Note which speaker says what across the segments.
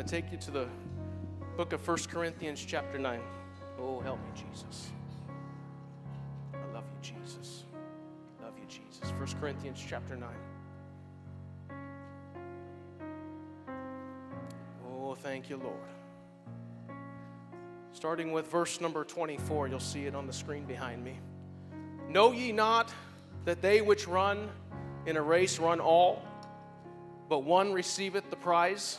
Speaker 1: want to take you to the book of 1 Corinthians, chapter 9. Oh, help me, Jesus. I love you, Jesus. I Love you, Jesus. 1 Corinthians, chapter 9. Oh, thank you, Lord. Starting with verse number 24, you'll see it on the screen behind me. Know ye not that they which run in a race run all, but one receiveth the prize?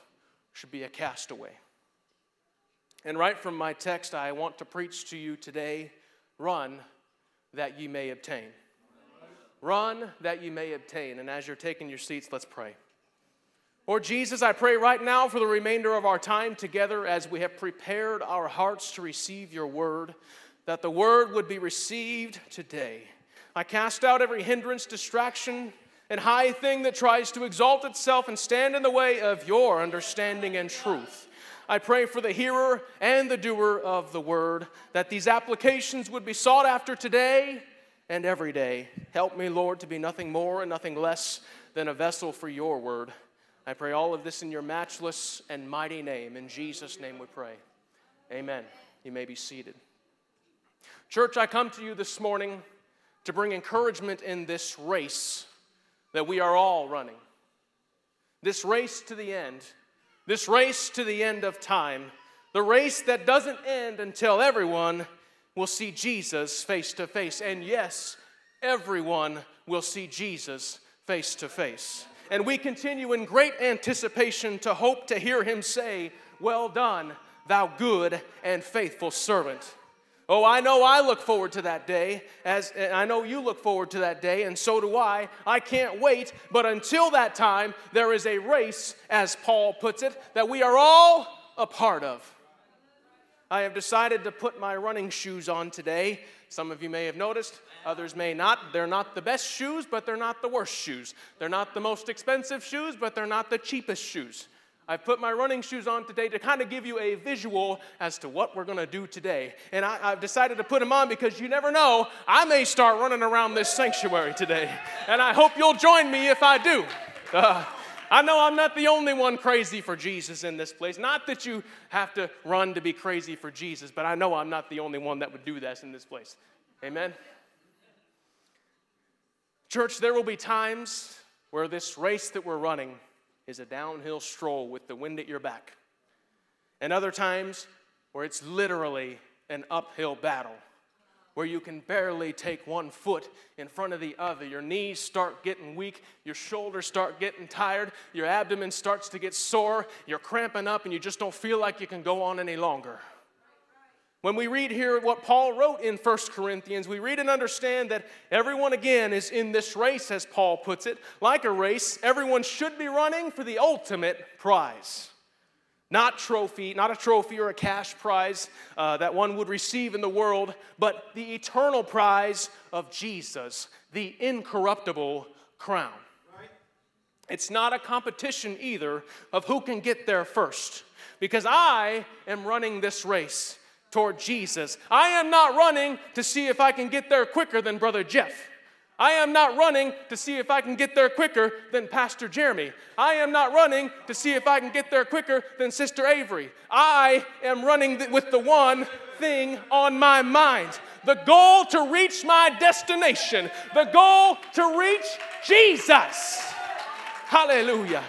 Speaker 1: should be a castaway. And right from my text, I want to preach to you today run that ye may obtain. Run that ye may obtain. And as you're taking your seats, let's pray. Lord Jesus, I pray right now for the remainder of our time together as we have prepared our hearts to receive your word, that the word would be received today. I cast out every hindrance, distraction, and high thing that tries to exalt itself and stand in the way of your understanding and truth. I pray for the hearer and the doer of the word that these applications would be sought after today and every day. Help me, Lord, to be nothing more and nothing less than a vessel for your word. I pray all of this in your matchless and mighty name. In Jesus' name we pray. Amen. You may be seated. Church, I come to you this morning to bring encouragement in this race that we are all running. This race to the end this race to the end of time, the race that doesn't end until everyone will see Jesus face to face. And yes, everyone will see Jesus face to face. And we continue in great anticipation to hope to hear him say, Well done, thou good and faithful servant. Oh, I know I look forward to that day, as I know you look forward to that day, and so do I. I can't wait, but until that time, there is a race, as Paul puts it, that we are all a part of. I have decided to put my running shoes on today. Some of you may have noticed, others may not. They're not the best shoes, but they're not the worst shoes. They're not the most expensive shoes, but they're not the cheapest shoes. I've put my running shoes on today to kind of give you a visual as to what we're going to do today. And I, have decided to put them on because you never know, I may start running around this sanctuary today. And I hope you'll join me if I do. Uh, I know I'm not the only one crazy for Jesus in this place. Not that you have to run to be crazy for Jesus, but I know I'm not the only one that would do this in this place. Amen? Church, there will be times where this race that we're running, is a downhill stroll with the wind at your back. And other times where it's literally an uphill battle, where you can barely take one foot in front of the other. Your knees start getting weak, your shoulders start getting tired, your abdomen starts to get sore, you're cramping up, and you just don't feel like you can go on any longer. When we read here what Paul wrote in 1 Corinthians, we read and understand that everyone again is in this race, as Paul puts it. Like a race, everyone should be running for the ultimate prize. Not trophy, not a trophy or a cash prize uh, that one would receive in the world, but the eternal prize of Jesus, the incorruptible crown. It's not a competition either of who can get there first, because I am running this race toward Jesus. I am not running to see if I can get there quicker than Brother Jeff. I am not running to see if I can get there quicker than Pastor Jeremy. I am not running to see if I can get there quicker than Sister Avery. I am running with the one thing on my mind the goal to reach my destination, the goal to reach Jesus. Hallelujah.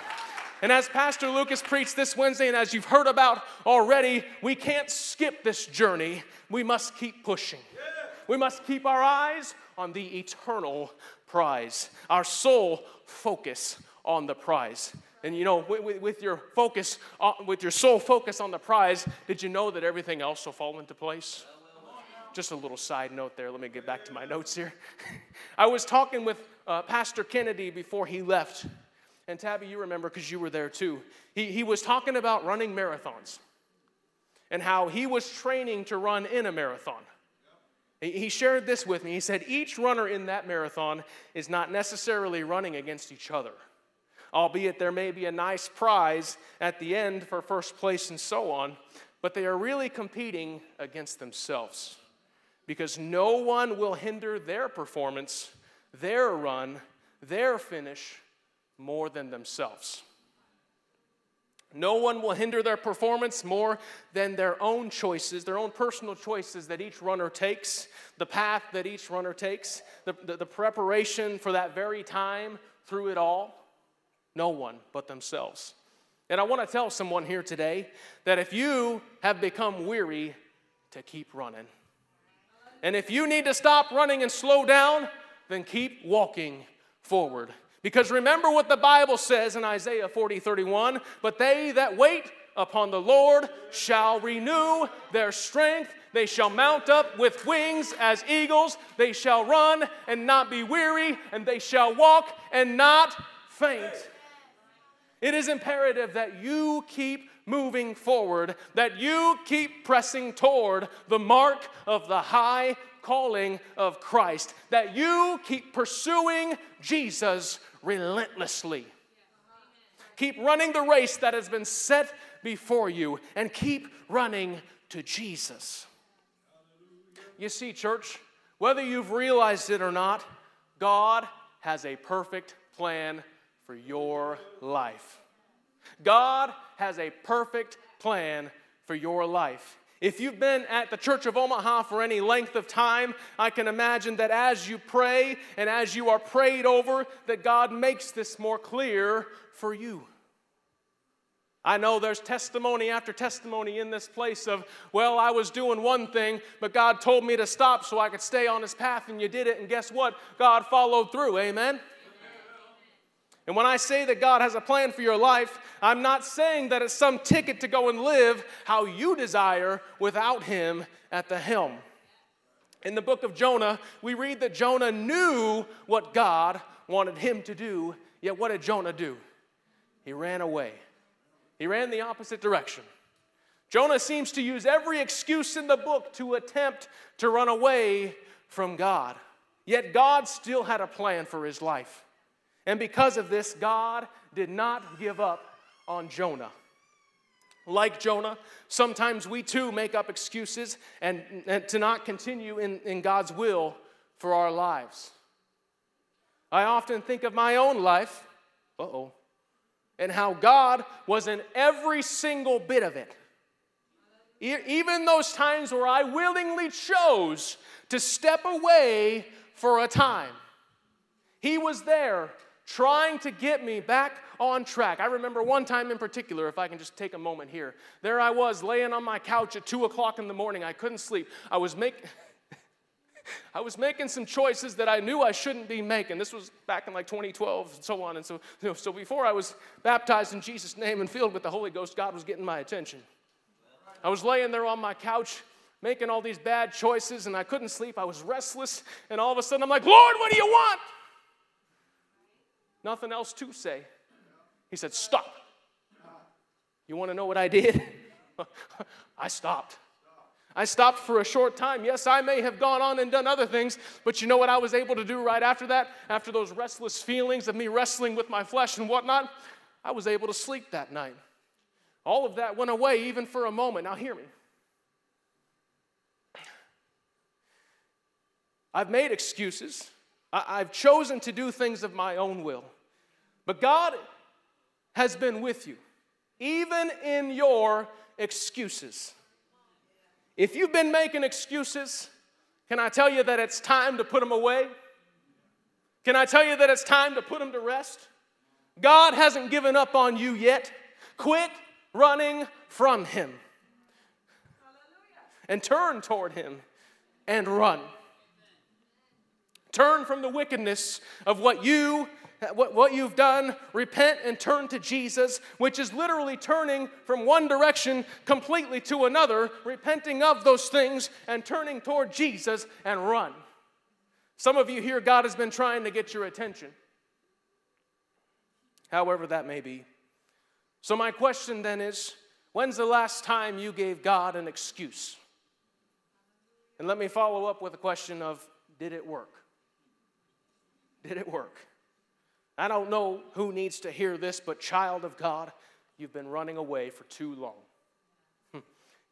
Speaker 1: And as Pastor Lucas preached this Wednesday, and as you've heard about already, we can't skip this journey. We must keep pushing. We must keep our eyes on the eternal prize, our sole focus on the prize. And you know, with, your focus, uh, with your sole focus on the prize, did you know that everything else will fall into place? Just a little side note there. Let me get back to my notes here. I was talking with uh, Pastor Kennedy before he left, And Tabby, you remember because you were there too. He, he was talking about running marathons and how he was training to run in a marathon. He shared this with me. He said, Each runner in that marathon is not necessarily running against each other, albeit there may be a nice prize at the end for first place and so on, but they are really competing against themselves because no one will hinder their performance, their run, their finish more than themselves. No one will hinder their performance more than their own choices, their own personal choices that each runner takes, the path that each runner takes, the, the, the, preparation for that very time through it all. No one but themselves. And I want to tell someone here today that if you have become weary, to keep running. And if you need to stop running and slow down, then keep walking forward. Because remember what the Bible says in Isaiah 40 31 but they that wait upon the Lord shall renew their strength. They shall mount up with wings as eagles. They shall run and not be weary, and they shall walk and not faint. It is imperative that you keep moving forward, that you keep pressing toward the mark of the high calling of Christ, that you keep pursuing Jesus relentlessly. Keep running the race that has been set before you and keep running to Jesus. You see, church, whether you've realized it or not, God has a perfect plan for your life. God has a perfect plan for your life. If you've been at the Church of Omaha for any length of time, I can imagine that as you pray and as you are prayed over, that God makes this more clear for you. I know there's testimony after testimony in this place of, well, I was doing one thing, but God told me to stop so I could stay on His path, and you did it, and guess what? God followed through. Amen? And when I say that God has a plan for your life, I'm not saying that it's some ticket to go and live how you desire without Him at the helm. In the book of Jonah, we read that Jonah knew what God wanted him to do, yet what did Jonah do? He ran away. He ran the opposite direction. Jonah seems to use every excuse in the book to attempt to run away from God. Yet God still had a plan for his life. And because of this, God did not give up on Jonah. Like Jonah, sometimes we too make up excuses and, and to not continue in, in God's will for our lives. I often think of my own life, uh oh, and how God was in every single bit of it. Even those times where I willingly chose to step away for a time, He was there trying to get me back on track. I remember one time in particular, if I can just take a moment here. There I was laying on my couch at 2 o'clock in the morning. I couldn't sleep. I was making. I was making some choices that I knew I shouldn't be making. This was back in like 2012 and so on. And so, you know, so before I was baptized in Jesus' name and filled with the Holy Ghost, God was getting my attention. I was laying there on my couch making all these bad choices and I couldn't sleep. I was restless. And all of a sudden I'm like, Lord, what do you want? Nothing else to say. He said, Stop. You want to know what I did? I stopped. I stopped for a short time. Yes, I may have gone on and done other things, but you know what I was able to do right after that? After those restless feelings of me wrestling with my flesh and whatnot, I was able to sleep that night. All of that went away even for a moment. Now, hear me. I've made excuses. I've chosen to do things of my own will. But God has been with you, even in your excuses. If you've been making excuses, can I tell you that it's time to put them away? Can I tell you that it's time to put them to rest? God hasn't given up on you yet. Quit running from Him and turn toward Him and run. Turn from the wickedness of what you what, what you've done, repent and turn to Jesus, which is literally turning from one direction completely to another, repenting of those things and turning toward Jesus and run. Some of you here, God has been trying to get your attention. however that may be. So, my question then is when's the last time you gave God an excuse? And let me follow up with a question of did it work? Did it work? I don't know who needs to hear this, but child of God, you've been running away for too long. Hmm.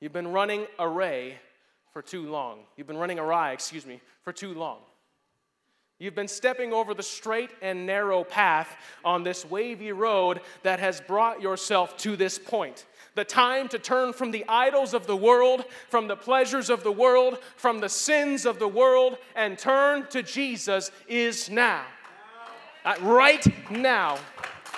Speaker 1: You've been running array for too long. You've been running awry, excuse me, for too long. You've been stepping over the straight and narrow path on this wavy road that has brought yourself to this point. The time to turn from the idols of the world, from the pleasures of the world, from the sins of the world, and turn to Jesus is now. Uh, right now.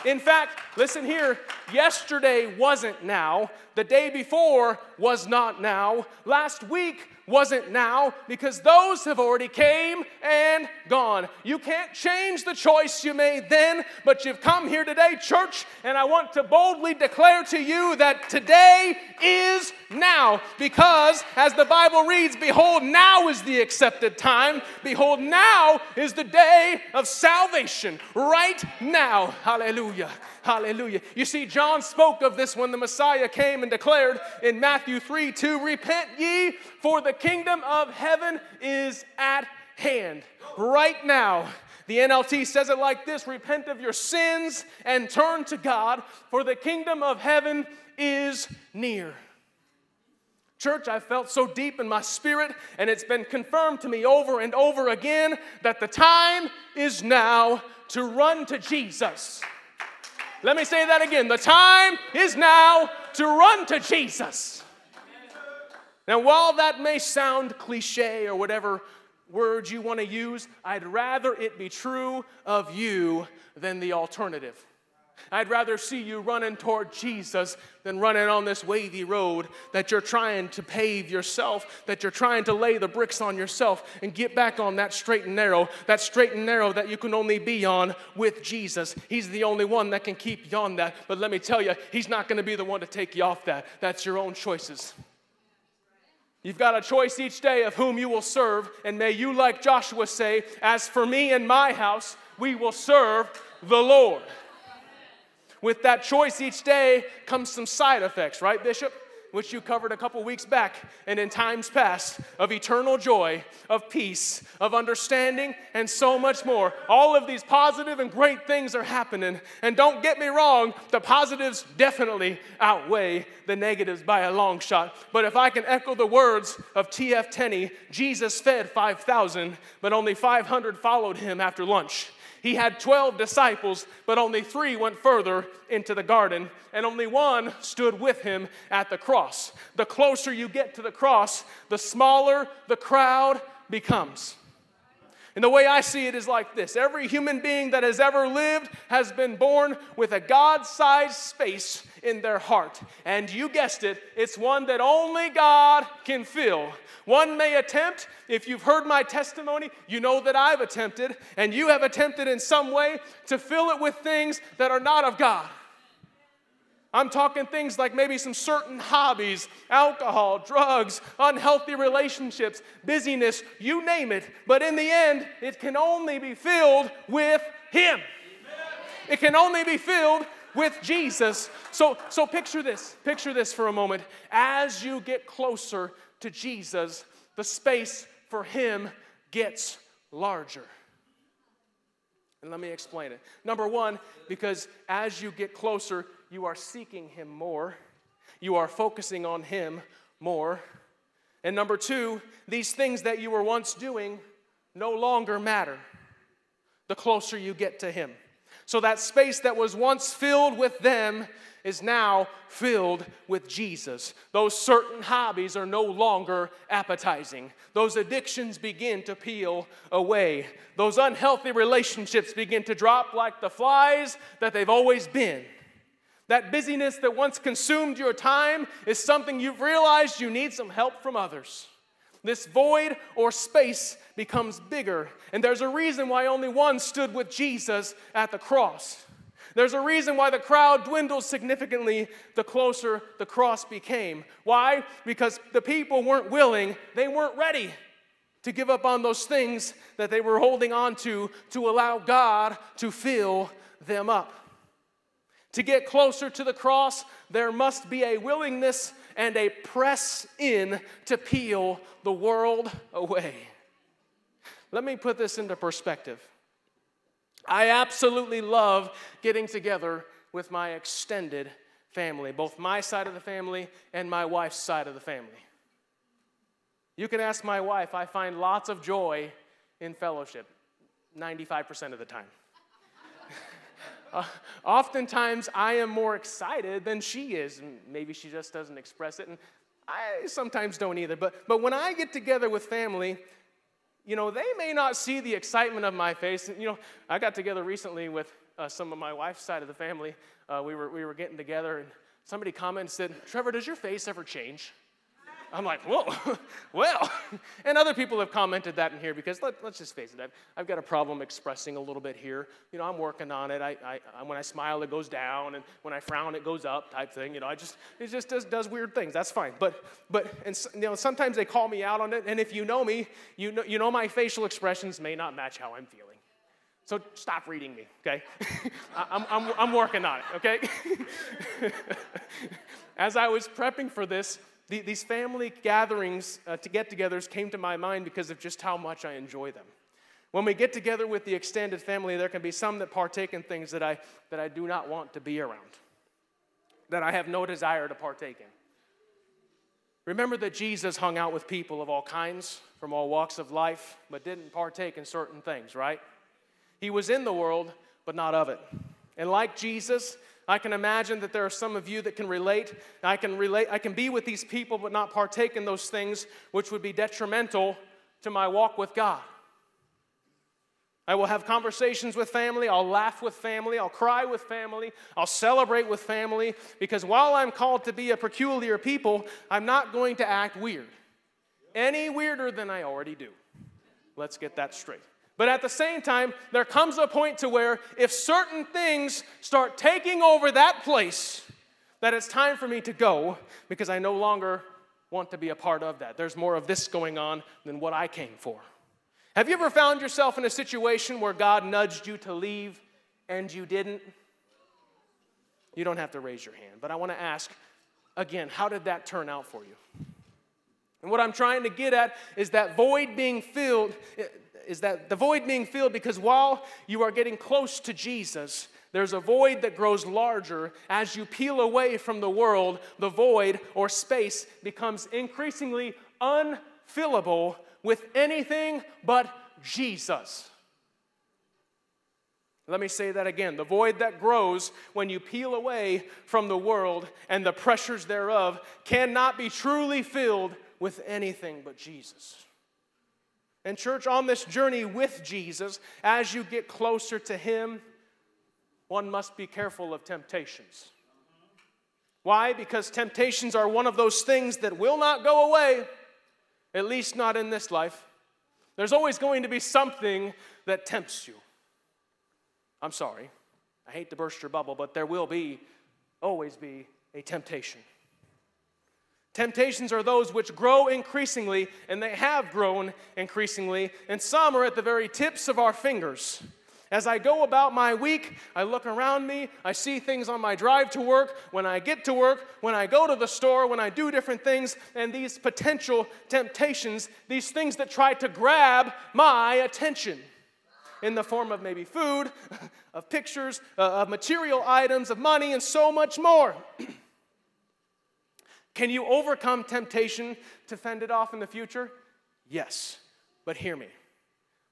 Speaker 1: In fact, listen here, yesterday wasn't now, the day before was not now, last week wasn't now because those have already came and gone. You can't change the choice you made then, but you've come here today, church, and I want to boldly declare to you that today is now because as the Bible reads, behold, now is the accepted time. Behold, now is the day of salvation. Right now. Hallelujah. Hallelujah. You see, John spoke of this when the Messiah came and declared in Matthew 3 2 Repent ye, for the kingdom of heaven is at hand. Right now. The NLT says it like this Repent of your sins and turn to God, for the kingdom of heaven is near. Church, I felt so deep in my spirit, and it's been confirmed to me over and over again that the time is now to run to Jesus. Let me say that again. The time is now to run to Jesus. Now, while that may sound cliche or whatever words you want to use, I'd rather it be true of you than the alternative. I'd rather see you running toward Jesus than running on this wavy road that you're trying to pave yourself, that you're trying to lay the bricks on yourself and get back on that straight and narrow, that straight and narrow that you can only be on with Jesus. He's the only one that can keep you on that. But let me tell you, He's not going to be the one to take you off that. That's your own choices. You've got a choice each day of whom you will serve, and may you, like Joshua, say, As for me and my house, we will serve the Lord. With that choice each day comes some side effects, right, Bishop? Which you covered a couple weeks back and in times past of eternal joy, of peace, of understanding, and so much more. All of these positive and great things are happening. And don't get me wrong, the positives definitely outweigh the negatives by a long shot. But if I can echo the words of T.F. Tenney, Jesus fed 5,000, but only 500 followed him after lunch. He had 12 disciples, but only three went further into the garden, and only one stood with him at the cross. The closer you get to the cross, the smaller the crowd becomes. And the way I see it is like this every human being that has ever lived has been born with a God sized space in their heart. And you guessed it, it's one that only God can fill. One may attempt, if you've heard my testimony, you know that I've attempted, and you have attempted in some way to fill it with things that are not of God. I'm talking things like maybe some certain hobbies, alcohol, drugs, unhealthy relationships, busyness, you name it. But in the end, it can only be filled with Him. It can only be filled with Jesus. So, so picture this. Picture this for a moment. As you get closer to Jesus, the space for Him gets larger. And let me explain it. Number one, because as you get closer, you are seeking Him more, you are focusing on Him more. And number two, these things that you were once doing no longer matter the closer you get to Him. So that space that was once filled with them is now filled with Jesus. Those certain hobbies are no longer appetizing. Those addictions begin to peel away. Those unhealthy relationships begin to drop like the flies that they've always been. That busyness that once consumed your time is something you've realized you need some help from others. This void or space becomes bigger, and there's a reason why only one stood with Jesus at the cross. There's a reason why the crowd dwindled significantly the closer the cross became. Why? Because the people weren't willing, they weren't ready to give up on those things that they were holding on to to allow God to fill them up. To get closer to the cross, there must be a willingness and a press in to peel the world away. Let me put this into perspective. I absolutely love getting together with my extended family, both my side of the family and my wife's side of the family. You can ask my wife, I find lots of joy in fellowship 95% of the time. Uh, oftentimes, I am more excited than she is. Maybe she just doesn't express it, and I sometimes don't either. But, but when I get together with family, you know, they may not see the excitement of my face. You know, I got together recently with uh, some of my wife's side of the family. Uh, we, were, we were getting together, and somebody commented said, Trevor, does your face ever change? I'm like, whoa, well. And other people have commented that in here because let, us just face it, I've, I've, got a problem expressing a little bit here. You know, I'm working on it. I, I, when I smile, it goes down, and when I frown, it goes up, type thing. You know, I just, it just does, does weird things. That's fine. But, but, and you know, sometimes they call me out on it, and if you know me, you know, you know my facial expressions may not match how I'm feeling. So stop reading me, okay? I'm, I'm, I'm working on it, okay? As I was prepping for this, the, these family gatherings uh, to get togethers came to my mind because of just how much I enjoy them. When we get together with the extended family, there can be some that partake in things that I, that I do not want to be around, that I have no desire to partake in. Remember that Jesus hung out with people of all kinds, from all walks of life, but didn't partake in certain things, right? He was in the world, but not of it. And like Jesus, I can imagine that there are some of you that can relate. I can relate, I can be with these people but not partake in those things which would be detrimental to my walk with God. I will have conversations with family, I'll laugh with family, I'll cry with family, I'll celebrate with family, because while I'm called to be a peculiar people, I'm not going to act weird. Any weirder than I already do. Let's get that straight. But at the same time, there comes a point to where if certain things start taking over that place, that it's time for me to go because I no longer want to be a part of that. There's more of this going on than what I came for. Have you ever found yourself in a situation where God nudged you to leave and you didn't? You don't have to raise your hand, but I want to ask again, how did that turn out for you? And what I'm trying to get at is that void being filled, is that the void being filled because while you are getting close to Jesus, there's a void that grows larger. As you peel away from the world, the void or space becomes increasingly unfillable with anything but Jesus. Let me say that again. The void that grows when you peel away from the world and the pressures thereof cannot be truly filled with anything but Jesus. And, church, on this journey with Jesus, as you get closer to Him, one must be careful of temptations. Why? Because temptations are one of those things that will not go away, at least not in this life. There's always going to be something that tempts you. I'm sorry, I hate to burst your bubble, but there will be, always be, a temptation. Temptations are those which grow increasingly, and they have grown increasingly, and some are at the very tips of our fingers. As I go about my week, I look around me, I see things on my drive to work, when I get to work, when I go to the store, when I do different things, and these potential temptations, these things that try to grab my attention in the form of maybe food, of pictures, uh, of material items, of money, and so much more. Can you overcome temptation to fend it off in the future? Yes, but hear me.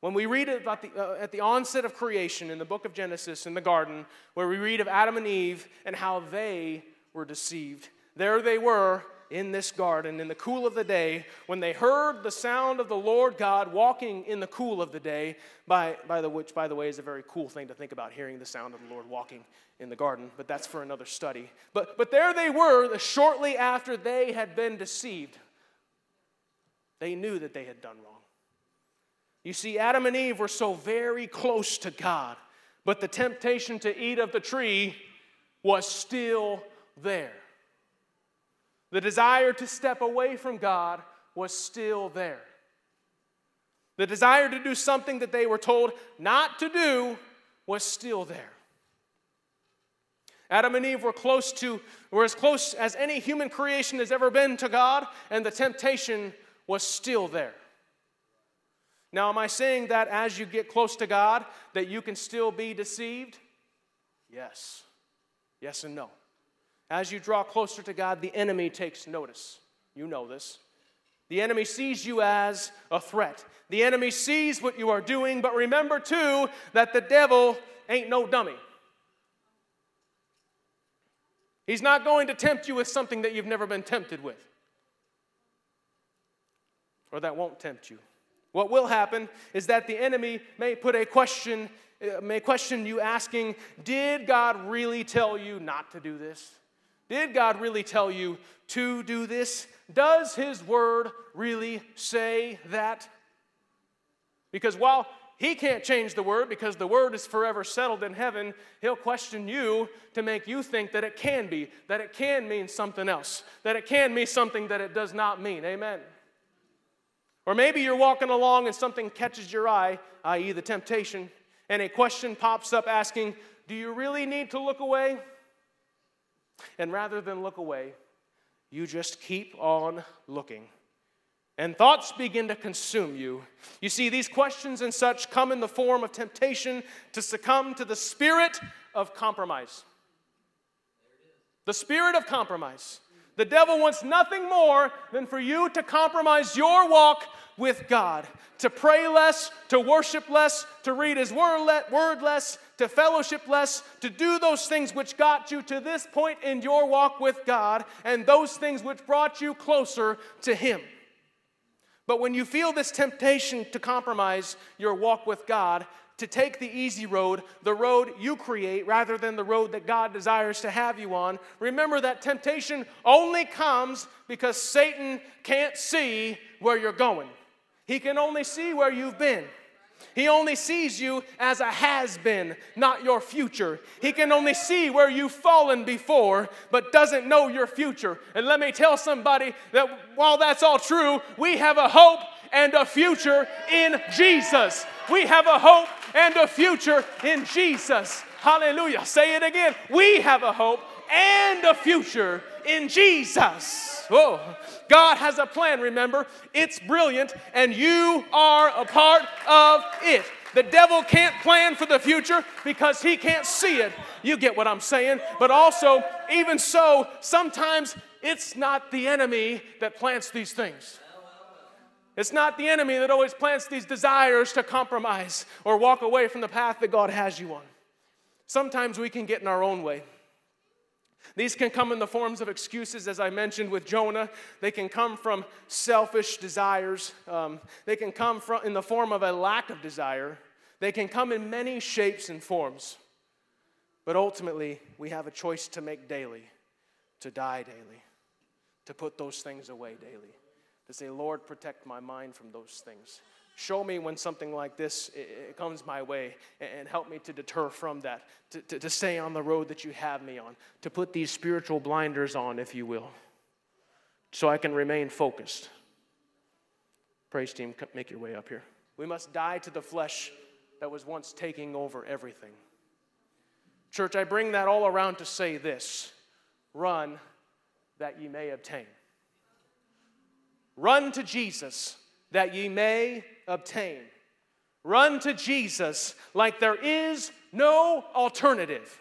Speaker 1: When we read about the, uh, at the onset of creation in the book of Genesis in the garden, where we read of Adam and Eve and how they were deceived, there they were in this garden in the cool of the day when they heard the sound of the Lord God walking in the cool of the day, by, by the, which, by the way, is a very cool thing to think about hearing the sound of the Lord walking in the garden, but that's for another study. But, but there they were shortly after they had been deceived. They knew that they had done wrong. You see, Adam and Eve were so very close to God, but the temptation to eat of the tree was still there. The desire to step away from God was still there. The desire to do something that they were told not to do was still there. Adam and Eve were close to, were as close as any human creation has ever been to God, and the temptation was still there. Now, am I saying that as you get close to God, that you can still be deceived? Yes. Yes and no. As you draw closer to God, the enemy takes notice. You know this. The enemy sees you as a threat. The enemy sees what you are doing, but remember too that the devil ain't no dummy. He's not going to tempt you with something that you've never been tempted with, or that won't tempt you. What will happen is that the enemy may put a question, uh, may question you asking, Did God really tell you not to do this? Did God really tell you to do this? Does His word really say that? Because while he can't change the word because the word is forever settled in heaven. He'll question you to make you think that it can be, that it can mean something else, that it can mean something that it does not mean. Amen. Or maybe you're walking along and something catches your eye, i.e., the temptation, and a question pops up asking, Do you really need to look away? And rather than look away, you just keep on looking and thoughts begin to consume you. You see, these questions and such come in the form of temptation to succumb to the spirit of compromise. The spirit of compromise. The devil wants nothing more than for you to compromise your walk with God, to pray less, to worship less, to read His word less, to fellowship less, to do those things which got you to this point in your walk with God, and those things which brought you closer to Him. But when you feel this temptation to compromise your walk with God, to take the easy road, the road you create, rather than the road that God desires to have you on, remember that temptation only comes because Satan can't see where you're going. He can only see where you've been. He only sees you as a has been, not your future. He can only see where you've fallen before, but doesn't know your future. And let me tell somebody that while that's all true, we have a hope and a future in Jesus. We have a hope and a future in Jesus. Hallelujah. Say it again. We have a hope and a future in Jesus. Oh, God has a plan, remember? It's brilliant, and you are a part of it. The devil can't plan for the future because he can't see it. You get what I'm saying? But also, even so, sometimes it's not the enemy that plants these things. It's not the enemy that always plants these desires to compromise or walk away from the path that God has you on. Sometimes we can get in our own way. These can come in the forms of excuses, as I mentioned with Jonah. They can come from selfish desires. Um, they can come from, in the form of a lack of desire. They can come in many shapes and forms. But ultimately, we have a choice to make daily, to die daily, to put those things away daily, to say, Lord, protect my mind from those things. Show me when something like this comes my way and help me to deter from that, to, to, to stay on the road that you have me on, to put these spiritual blinders on, if you will, so I can remain focused. Praise team, make your way up here. We must die to the flesh that was once taking over everything. Church, I bring that all around to say this run that ye may obtain. Run to Jesus that ye may obtain. Run to Jesus like there is no alternative.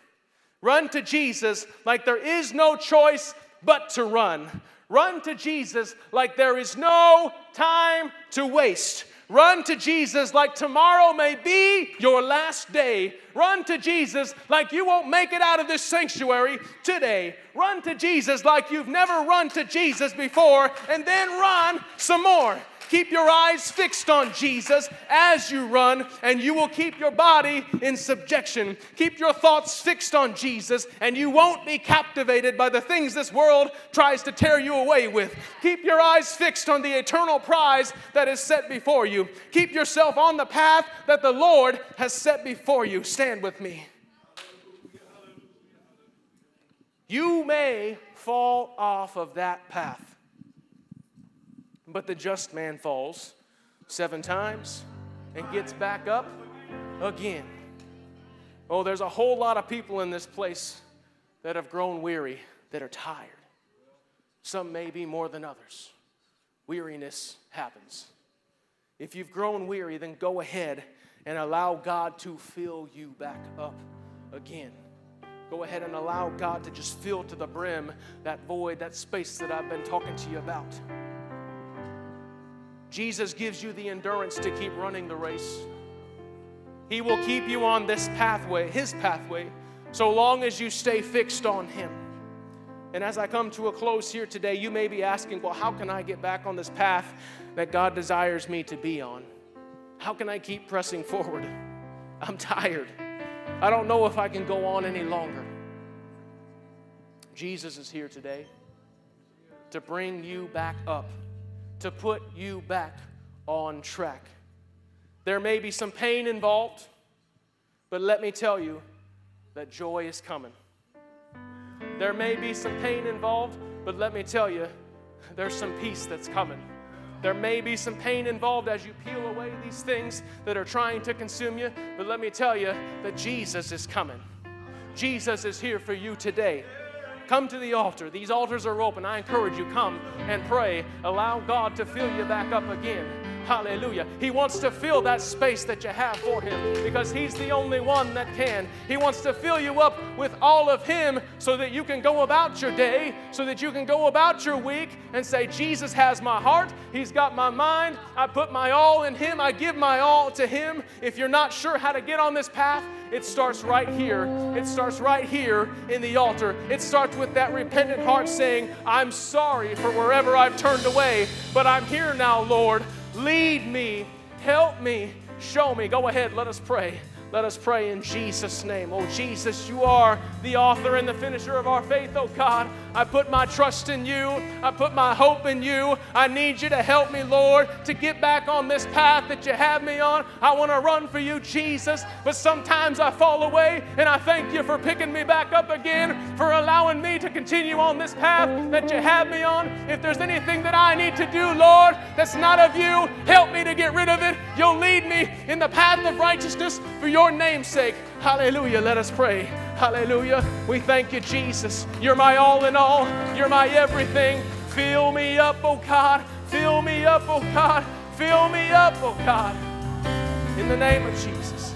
Speaker 1: Run to Jesus like there is no choice but to run. Run to Jesus like there is no time to waste. Run to Jesus like tomorrow may be your last day. Run to Jesus like you won't make it out of this sanctuary today. Run to Jesus like you've never run to Jesus before, and then run some more. Keep your eyes fixed on Jesus as you run, and you will keep your body in subjection. Keep your thoughts fixed on Jesus, and you won't be captivated by the things this world tries to tear you away with. Keep your eyes fixed on the eternal prize that is set before you. Keep yourself on the path that the Lord has set before you. Stand with me. You may fall off of that path. But the just man falls seven times and gets back up again. Oh, there's a whole lot of people in this place that have grown weary, that are tired. Some may be more than others. Weariness happens. If you've grown weary, then go ahead and allow God to fill you back up again. Go ahead and allow God to just fill to the brim that void, that space that I've been talking to you about. Jesus gives you the endurance to keep running the race. He will keep you on this pathway, His pathway, so long as you stay fixed on Him. And as I come to a close here today, you may be asking, well, how can I get back on this path that God desires me to be on? How can I keep pressing forward? I'm tired. I don't know if I can go on any longer. Jesus is here today to bring you back up, to put you back on track. There may be some pain involved, but let me tell you that joy is coming. There may be some pain involved, but let me tell you, there's some peace that's coming. There may be some pain involved as you peel away these things that are trying to consume you, but let me tell you that Jesus is coming. Jesus is here for you today. Come to the altar. These altars are open. I encourage you, come and pray. Allow God to fill you back up again. Hallelujah. He wants to fill that space that you have for Him because He's the only one that can. He wants to fill you up with all of Him so that you can go about your day, so that you can go about your week and say, Jesus has my heart. He's got my mind. I put my all in Him. I give my all to Him. If you're not sure how to get on this path, it starts right here. It starts right here in the altar. It starts with that repentant heart saying, I'm sorry for wherever I've turned away, but I'm here now, Lord. Lead me, help me, show me. Go ahead, let us pray. Let us pray in Jesus' name. Oh, Jesus, you are the author and the finisher of our faith, oh God. I put my trust in you. I put my hope in you. I need you to help me, Lord, to get back on this path that you have me on. I want to run for you, Jesus, but sometimes I fall away, and I thank you for picking me back up again, for allowing me to continue on this path that you have me on. If there's anything that I need to do, Lord, that's not of you, help me to get rid of it. You'll lead me in the path of righteousness for your your namesake. Hallelujah. Let us pray. Hallelujah. We thank you, Jesus. You're my all in all. You're my everything. Fill me up, oh God. Fill me up, oh God. Fill me up, oh God. In the name of Jesus.